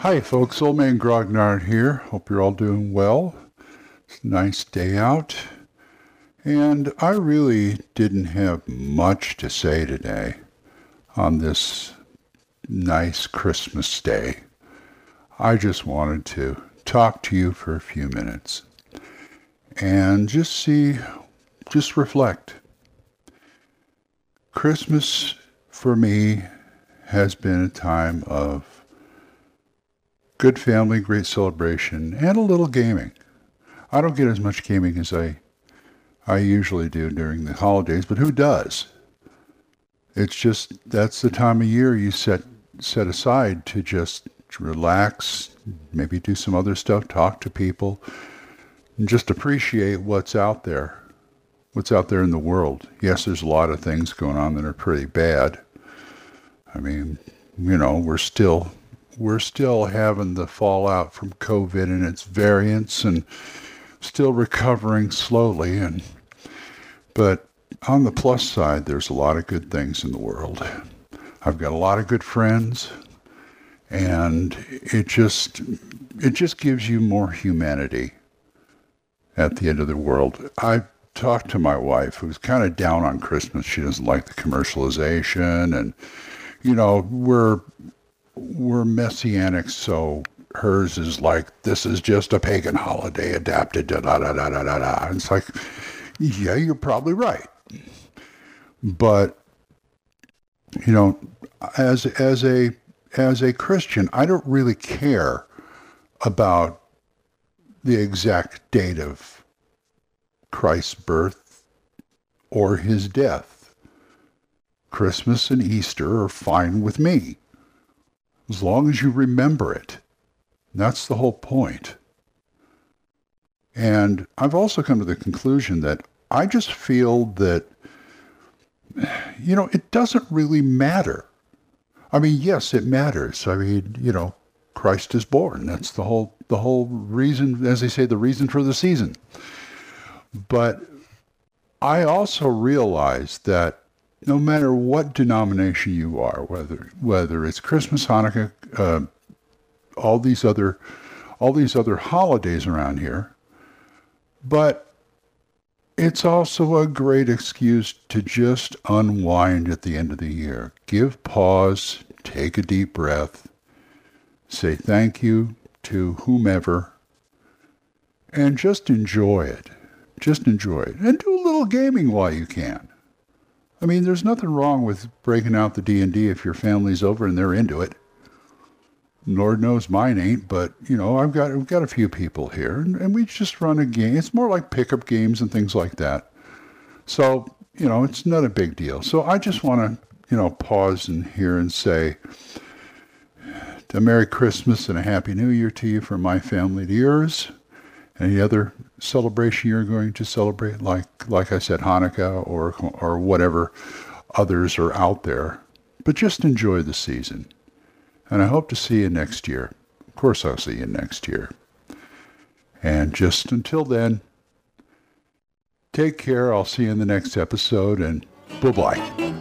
Hi, folks. Old Man Grognard here. Hope you're all doing well. It's a nice day out. And I really didn't have much to say today on this nice Christmas day. I just wanted to talk to you for a few minutes and just see, just reflect. Christmas for me has been a time of good family, great celebration, and a little gaming. I don't get as much gaming as I I usually do during the holidays, but who does? It's just that's the time of year you set set aside to just relax, maybe do some other stuff, talk to people, and just appreciate what's out there. What's out there in the world. Yes, there's a lot of things going on that are pretty bad. I mean, you know, we're still we're still having the fallout from COVID and its variants and still recovering slowly and but on the plus side there's a lot of good things in the world. I've got a lot of good friends and it just it just gives you more humanity at the end of the world. I talked to my wife who's kind of down on Christmas. She doesn't like the commercialization and you know, we're we're messianic so hers is like this is just a pagan holiday adapted da da da da da da. da. It's like yeah, you're probably right. But you know, as as a as a Christian, I don't really care about the exact date of Christ's birth or his death. Christmas and Easter are fine with me, as long as you remember it. That's the whole point. And I've also come to the conclusion that I just feel that, you know, it doesn't really matter. I mean, yes, it matters. I mean, you know, Christ is born. That's the whole the whole reason, as they say, the reason for the season. But I also realize that no matter what denomination you are, whether whether it's Christmas, Hanukkah, uh, all these other all these other holidays around here, but it's also a great excuse to just unwind at the end of the year. Give pause, take a deep breath, say thank you to whomever, and just enjoy it. Just enjoy it. And do a little gaming while you can. I mean, there's nothing wrong with breaking out the D&D if your family's over and they're into it. Lord knows mine ain't, but you know, I've got I've got a few people here, and, and we just run a game. It's more like pickup games and things like that. So you know, it's not a big deal. So I just want to you know pause in here and say a Merry Christmas and a Happy New Year to you from my family to yours. Any other celebration you're going to celebrate, like like I said, Hanukkah or or whatever others are out there, but just enjoy the season. And I hope to see you next year. Of course, I'll see you next year. And just until then, take care. I'll see you in the next episode, and bye bye.